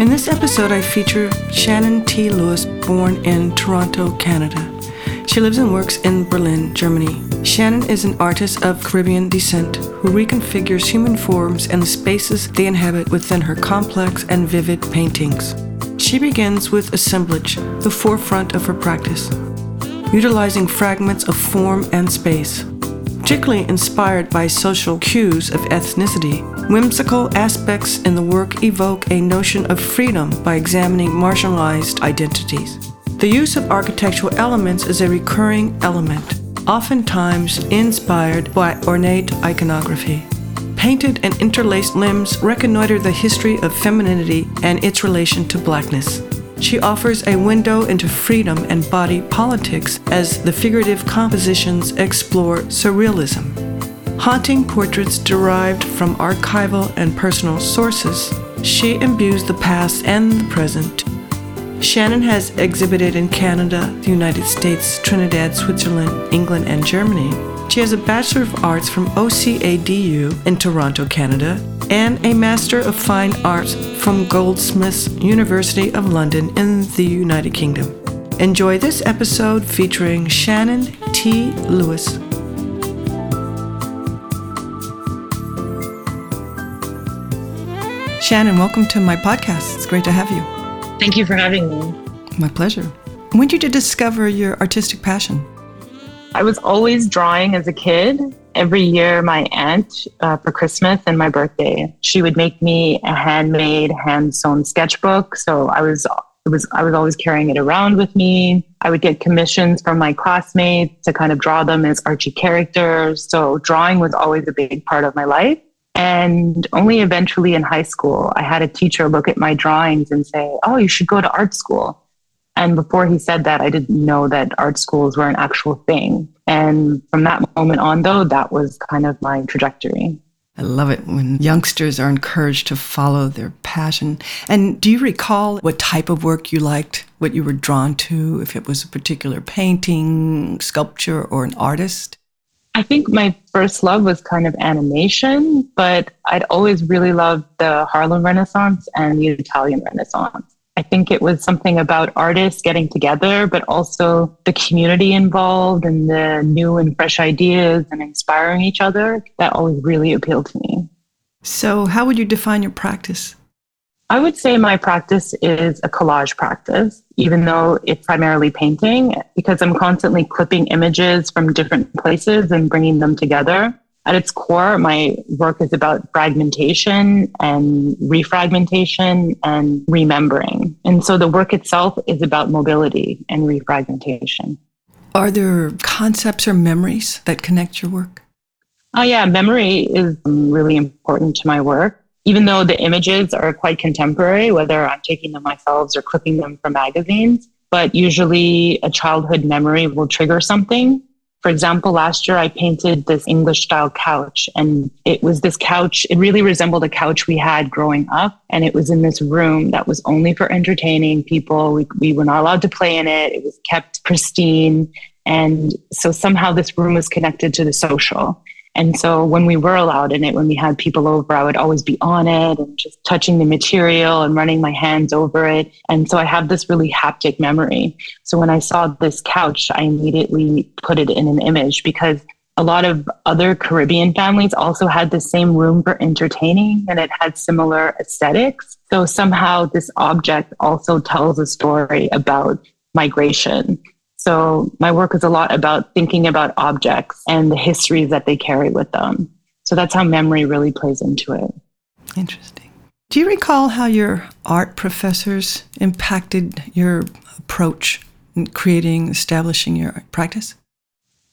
In this episode, I feature Shannon T. Lewis, born in Toronto, Canada. She lives and works in Berlin, Germany. Shannon is an artist of Caribbean descent who reconfigures human forms and the spaces they inhabit within her complex and vivid paintings. She begins with assemblage, the forefront of her practice, utilizing fragments of form and space particularly inspired by social cues of ethnicity. Whimsical aspects in the work evoke a notion of freedom by examining marginalized identities. The use of architectural elements is a recurring element, oftentimes inspired by ornate iconography. Painted and interlaced limbs reconnoiter the history of femininity and its relation to blackness. She offers a window into freedom and body politics as the figurative compositions explore surrealism. Haunting portraits derived from archival and personal sources, she imbues the past and the present. Shannon has exhibited in Canada, the United States, Trinidad, Switzerland, England, and Germany. She has a Bachelor of Arts from OCADU in Toronto, Canada, and a Master of Fine Arts from Goldsmiths University of London in the United Kingdom. Enjoy this episode featuring Shannon T. Lewis. Shannon, welcome to my podcast. It's great to have you. Thank you for having me. My pleasure. When did you discover your artistic passion? I was always drawing as a kid every year my aunt uh, for christmas and my birthday she would make me a handmade hand sewn sketchbook so i was it was i was always carrying it around with me i would get commissions from my classmates to kind of draw them as archie characters so drawing was always a big part of my life and only eventually in high school i had a teacher look at my drawings and say oh you should go to art school and before he said that, I didn't know that art schools were an actual thing. And from that moment on, though, that was kind of my trajectory. I love it when youngsters are encouraged to follow their passion. And do you recall what type of work you liked, what you were drawn to, if it was a particular painting, sculpture, or an artist? I think my first love was kind of animation, but I'd always really loved the Harlem Renaissance and the Italian Renaissance. I think it was something about artists getting together, but also the community involved and the new and fresh ideas and inspiring each other. That always really appealed to me. So, how would you define your practice? I would say my practice is a collage practice, even though it's primarily painting, because I'm constantly clipping images from different places and bringing them together at its core, my work is about fragmentation and refragmentation and remembering. And so the work itself is about mobility and refragmentation. Are there concepts or memories that connect your work? Oh, yeah, memory is um, really important to my work. Even though the images are quite contemporary, whether I'm taking them myself or clipping them from magazines, but usually a childhood memory will trigger something for example, last year I painted this English style couch and it was this couch. It really resembled a couch we had growing up. And it was in this room that was only for entertaining people. We, we were not allowed to play in it. It was kept pristine. And so somehow this room was connected to the social. And so when we were allowed in it, when we had people over, I would always be on it and just touching the material and running my hands over it. And so I have this really haptic memory. So when I saw this couch, I immediately put it in an image because a lot of other Caribbean families also had the same room for entertaining and it had similar aesthetics. So somehow this object also tells a story about migration So my work is a lot about thinking about objects and the histories that they carry with them. So that's how memory really plays into it. Interesting. Do you recall how your art professors impacted your approach in creating, establishing your practice?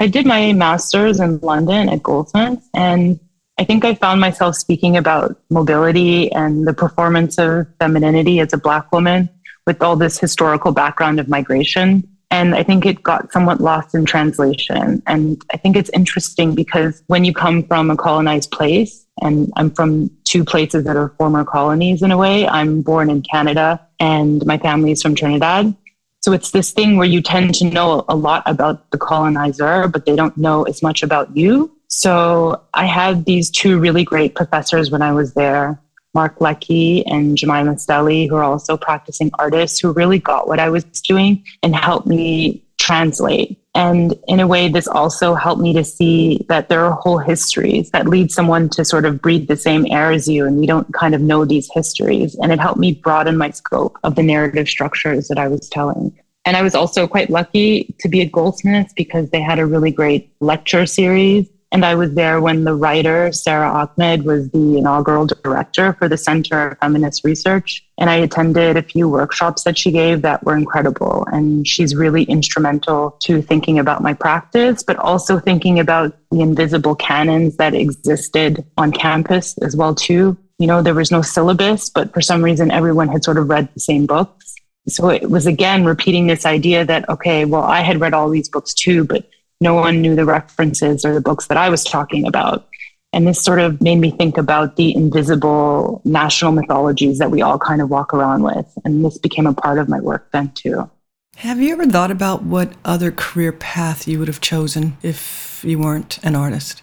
I did my master's in London at Goldsmiths, and I think I found myself speaking about mobility and the performance of femininity as a Black woman with all this historical background of migration. And I think it got somewhat lost in translation. And I think it's interesting because when you come from a colonized place, and I'm from two places that are former colonies in a way, I'm born in Canada and my family is from Trinidad. So it's this thing where you tend to know a lot about the colonizer, but they don't know as much about you. So I had these two really great professors when I was there Mark Leckey and Jemima Stehli, who are also practicing artists who really got what I was doing and helped me translate. And in a way, this also helped me to see that there are whole histories that lead someone to sort of breathe the same air as you, and we don't kind of know these histories. And it helped me broaden my scope of the narrative structures that I was telling. And I was also quite lucky to be at Goldsmiths because they had a really great lecture series and I was there when the writer, Sara Ahmed, was the inaugural director for the Center of Feminist Research. And I attended a few workshops that she gave that were incredible. And she's really instrumental to thinking about my practice, but also thinking about the invisible canons that existed on campus as well, too. You know, there was no syllabus, but for some reason, everyone had sort of read the same books. So it was again repeating this idea that, okay, well, I had read all these books too, but no one knew the references or the books that I was talking about. And this sort of made me think about the invisible national mythologies that we all kind of walk around with. And this became a part of my work then too. Have you ever thought about what other career path you would have chosen if you weren't an artist?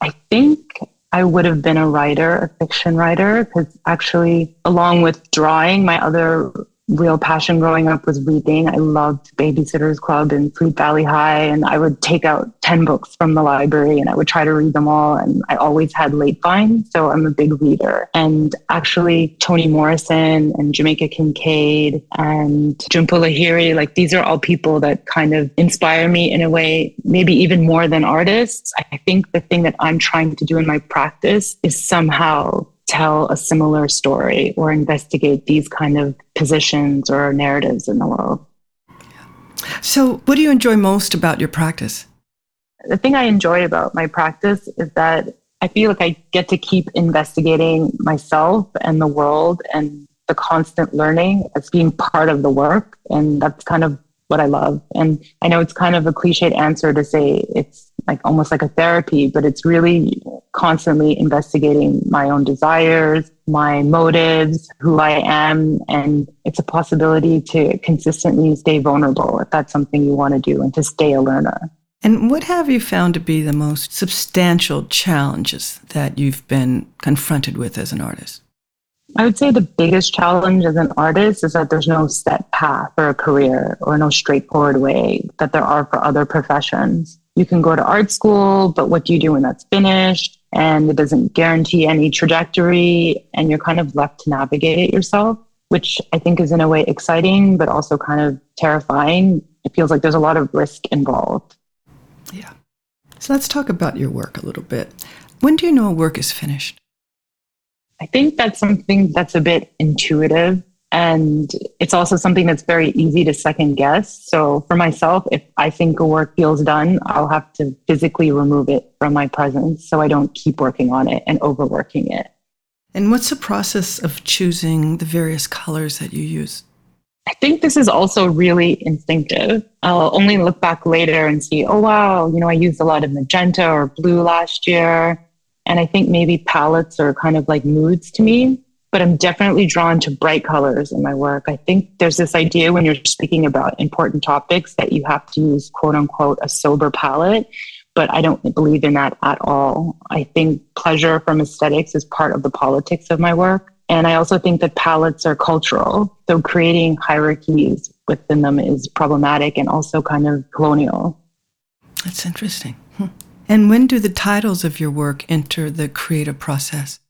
I think I would have been a writer, a fiction writer, because actually, along with drawing, my other real passion growing up was reading. I loved Babysitter's Club and Sweet Valley High, and I would take out 10 books from the library and I would try to read them all. And I always had late finds, so I'm a big reader. And actually, Toni Morrison and Jamaica Kincaid and Jhumpa Lahiri, like these are all people that kind of inspire me in a way, maybe even more than artists. I think the thing that I'm trying to do in my practice is somehow tell a similar story or investigate these kind of positions or narratives in the world. So, what do you enjoy most about your practice? The thing I enjoy about my practice is that I feel like I get to keep investigating myself and the world and the constant learning as being part of the work. And that's kind of what I love. And I know it's kind of a cliched answer to say it's like almost like a therapy, but it's really constantly investigating my own desires, my motives, who I am. And it's a possibility to consistently stay vulnerable if that's something you want to do and to stay a learner. And what have you found to be the most substantial challenges that you've been confronted with as an artist? I would say the biggest challenge as an artist is that there's no set path for a career or no straightforward way that there are for other professions. You can go to art school, but what do you do when that's finished? And it doesn't guarantee any trajectory, and you're kind of left to navigate it yourself, which I think is in a way exciting, but also kind of terrifying. It feels like there's a lot of risk involved. Yeah. So let's talk about your work a little bit. When do you know a work is finished? I think that's something that's a bit intuitive. And it's also something that's very easy to second guess. So for myself, if I think a work feels done, I'll have to physically remove it from my presence so I don't keep working on it and overworking it. And what's the process of choosing the various colors that you use? I think this is also really instinctive. I'll only look back later and see, oh, wow, you know, I used a lot of magenta or blue last year. And I think maybe palettes are kind of like moods to me, but I'm definitely drawn to bright colors in my work. I think there's this idea when you're speaking about important topics that you have to use quote unquote a sober palette, but I don't believe in that at all. I think pleasure from aesthetics is part of the politics of my work. And I also think that palettes are cultural. So creating hierarchies within them is problematic and also kind of colonial. That's interesting. Hmm. And when do the titles of your work enter the creative process?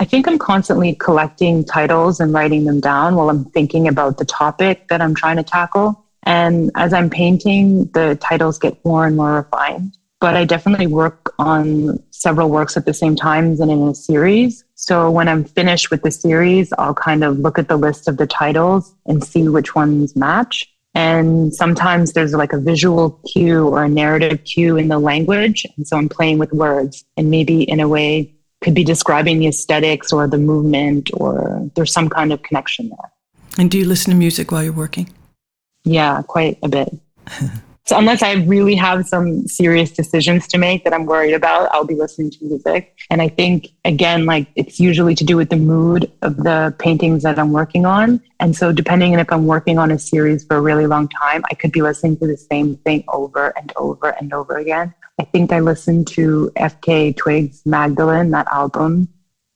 I think I'm constantly collecting titles and writing them down while I'm thinking about the topic that I'm trying to tackle. And as I'm painting, the titles get more and more refined. But I definitely work on several works at the same time and in a series. So when I'm finished with the series, I'll kind of look at the list of the titles and see which ones match. And sometimes there's like a visual cue or a narrative cue in the language. And so I'm playing with words and maybe in a way could be describing the aesthetics or the movement or there's some kind of connection there. And do you listen to music while you're working? Yeah, quite a bit. so unless I really have some serious decisions to make that I'm worried about, I'll be listening to music. And I think again, like it's usually to do with the mood of the paintings that I'm working on. And so depending on if I'm working on a series for a really long time, I could be listening to the same thing over and over and over again. I think I listened to FKA Twigs Magdalene, that album,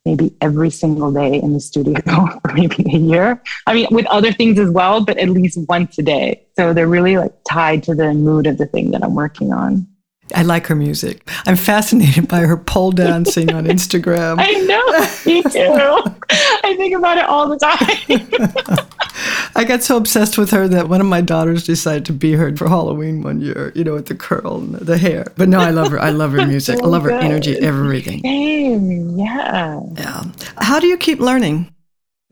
maybe every single day in the studio for maybe a year. I mean, with other things as well, but at least once a day. So they're really like tied to the mood of the thing that I'm working on. I like her music. I'm fascinated by her pole dancing on Instagram. I know, me too. I think about it all the time. I got so obsessed with her that one of my daughters decided to be her for Halloween one year, you know, with the curl and the hair. But no, I love her. I love her music. I love her energy, everything. Same, yeah. Yeah. How do you keep learning?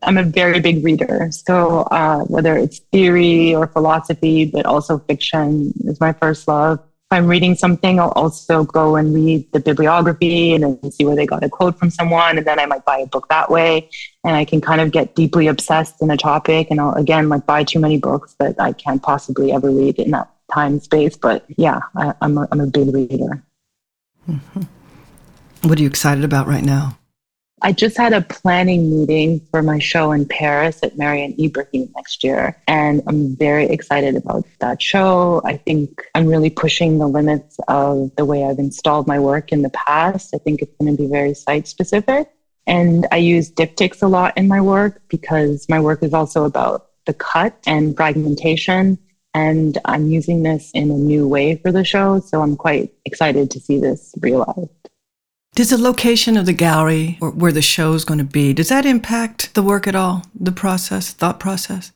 I'm a very big reader. So uh, whether it's theory or philosophy, but also fiction is my first love if I'm reading something, I'll also go and read the bibliography and see where they got a quote from someone. And then I might buy a book that way. And I can kind of get deeply obsessed in a topic. And I'll, again, like buy too many books that I can't possibly ever read in that time space. But yeah, I, am a, I'm a big reader. Mm-hmm. What are you excited about right now? I just had a planning meeting for my show in Paris at Mariane Ibrahim next year. And I'm very excited about that show. I think I'm really pushing the limits of the way I've installed my work in the past. I think it's going to be very site specific. And I use diptychs a lot in my work because my work is also about the cut and fragmentation. And I'm using this in a new way for the show. So I'm quite excited to see this realized. Does the location of the gallery or where the show is going to be, does that impact the work at all, the process, thought process?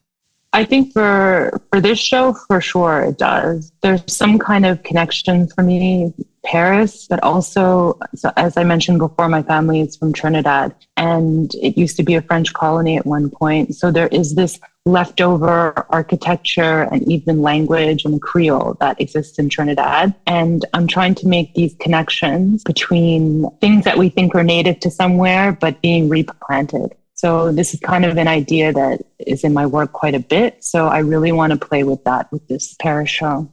I think for for this show, for sure it does. There's some kind of connection for me, Paris, but also, so as I mentioned before, my family is from Trinidad, and it used to be a French colony at one point. So there is this leftover architecture and even language and Creole that exists in Trinidad. And I'm trying to make these connections between things that we think are native to somewhere, but being replanted. So this is kind of an idea that is in my work quite a bit. So I really want to play with that with this Paris show.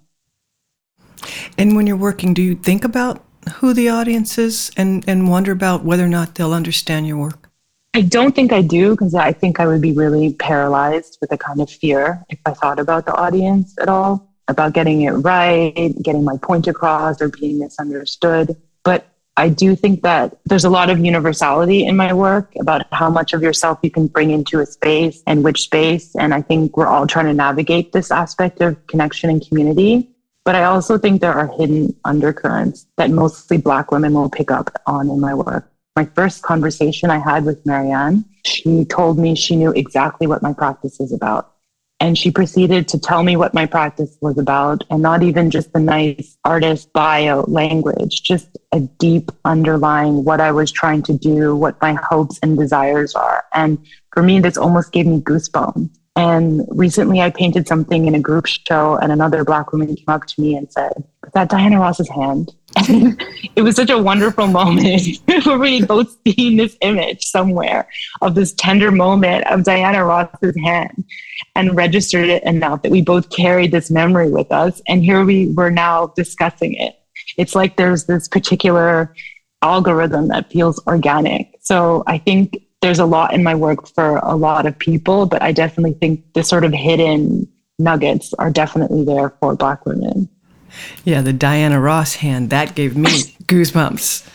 And when you're working, do you think about who the audience is and, and wonder about whether or not they'll understand your work? I don't think I do because I think I would be really paralyzed with a kind of fear if I thought about the audience at all, about getting it right, getting my point across, or being misunderstood. But I do think that there's a lot of universality in my work about how much of yourself you can bring into a space and which space. And I think we're all trying to navigate this aspect of connection and community. But I also think there are hidden undercurrents that mostly Black women will pick up on in my work my first conversation I had with Mariane, she told me she knew exactly what my practice is about. And she proceeded to tell me what my practice was about, and not even just the nice artist bio language, just a deep underlying what I was trying to do, what my hopes and desires are. And for me, this almost gave me goosebumps. And recently I painted something in a group show, and another Black woman came up to me and said, Is that Diana Ross's hand? And it was such a wonderful moment where we both seen this image somewhere of this tender moment of Diana Ross's hand and registered it enough that we both carried this memory with us. And here we were now discussing it. It's like there's this particular algorithm that feels organic. So I think there's a lot in my work for a lot of people, but I definitely think the sort of hidden nuggets are definitely there for Black women. Yeah, the Diana Ross hand, that gave me goosebumps.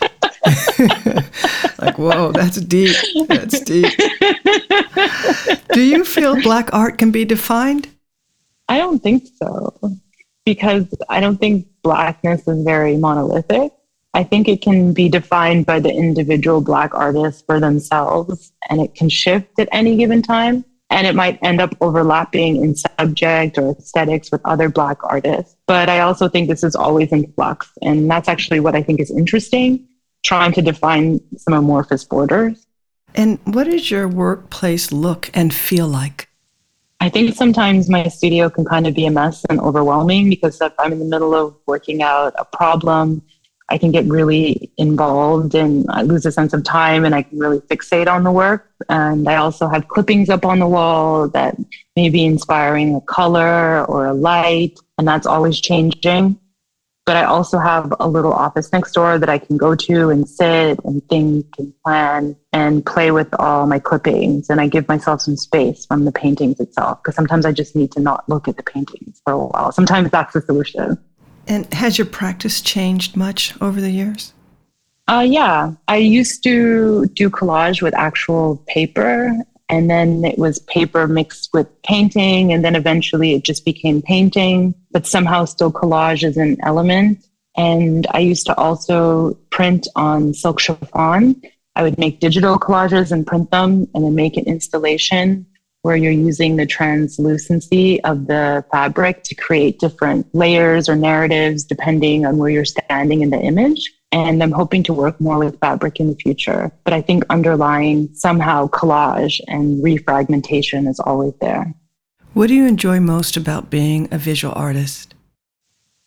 like, whoa, that's deep. That's deep. Do you feel black art can be defined? I don't think so, because I don't think blackness is very monolithic. I think it can be defined by the individual black artist for themselves, and it can shift at any given time. and it might end up overlapping in subject or aesthetics with other Black artists. But I also think this is always in flux. And that's actually what I think is interesting, trying to define some amorphous borders. And what does your workplace look and feel like? I think sometimes my studio can kind of be a mess and overwhelming because if I'm in the middle of working out a problem, I can get really involved and I lose a sense of time and I can really fixate on the work. And I also have clippings up on the wall that may be inspiring a color or a light, and that's always changing. But I also have a little office next door that I can go to and sit and think and plan and play with all my clippings. And I give myself some space from the paintings itself because sometimes I just need to not look at the paintings for a while. Sometimes that's the solution. And has your practice changed much over the years? Uh, yeah, I used to do collage with actual paper, and then it was paper mixed with painting, and then eventually it just became painting, but somehow still collage is an element. And I used to also print on silk chiffon. I would make digital collages and print them, and then make an installation where you're using the translucency of the fabric to create different layers or narratives depending on where you're standing in the image. And I'm hoping to work more with fabric in the future. But I think underlying somehow collage and refragmentation is always there. What do you enjoy most about being a visual artist?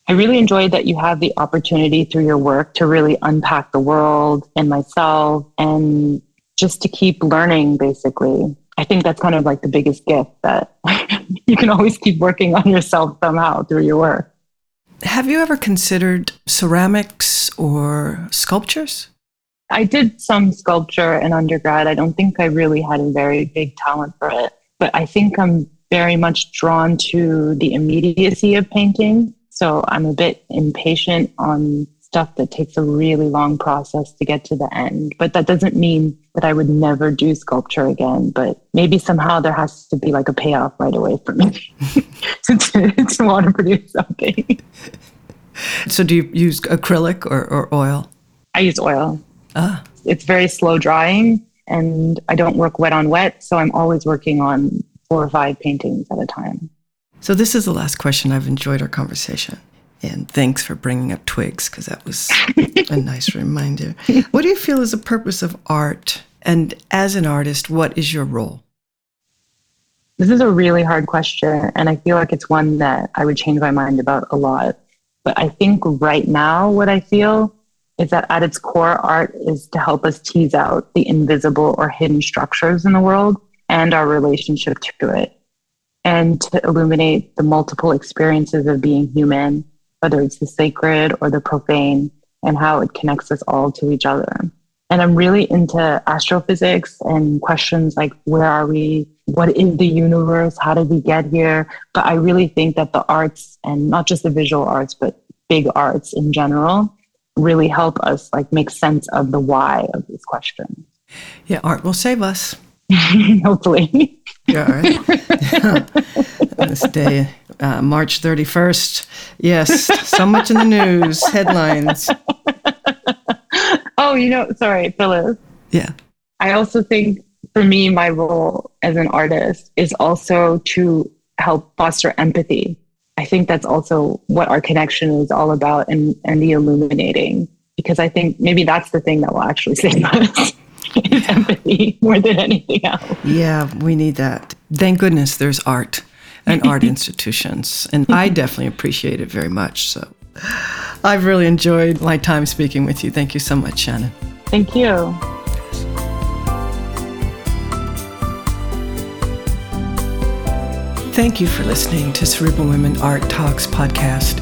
I really enjoy that you have the opportunity through your work to really unpack the world and myself and just to keep learning, basically. I think that's kind of like the biggest gift that you can always keep working on yourself somehow through your work. Have you ever considered ceramics or sculptures? I did some sculpture in undergrad. I don't think I really had a very big talent for it, but I think I'm very much drawn to the immediacy of painting. So I'm a bit impatient on stuff that takes a really long process to get to the end. But that doesn't mean that I would never do sculpture again. But maybe somehow there has to be like a payoff right away for me to, to, to, want to produce something. So do you use acrylic or, or oil? I use oil. Ah. It's very slow drying and I don't work wet on wet. So I'm always working on four or five paintings at a time. So this is the last question. I've enjoyed our conversation. And thanks for bringing up twigs because that was a nice reminder. What do you feel is the purpose of art? And as an artist, what is your role? This is a really hard question. And I feel like it's one that I would change my mind about a lot. But I think right now, what I feel is that at its core, art is to help us tease out the invisible or hidden structures in the world and our relationship to it, and to illuminate the multiple experiences of being human whether it's the sacred or the profane, and how it connects us all to each other. And I'm really into astrophysics and questions like where are we? What is the universe? How did we get here? But I really think that the arts and not just the visual arts, but big arts in general really help us like make sense of the why of these questions. Yeah, art will save us. Hopefully. Yeah. this day, uh, March 31st. Yes, so much in the news, headlines. Oh, you know, sorry, Phyllis. Yeah. I also think for me, my role as an artist is also to help foster empathy. I think that's also what our connection is all about and, and the illuminating, because I think maybe that's the thing that will actually save us is empathy more than anything else. Yeah, we need that. Thank goodness there's art and art institutions. And I definitely appreciate it very much. So I've really enjoyed my time speaking with you. Thank you so much, Shannon. Thank you. Thank you for listening to Cerebral Women Art Talks podcast.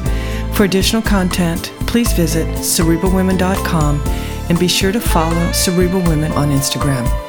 For additional content, please visit cerebralwomen.com and be sure to follow Cerebral Women on Instagram.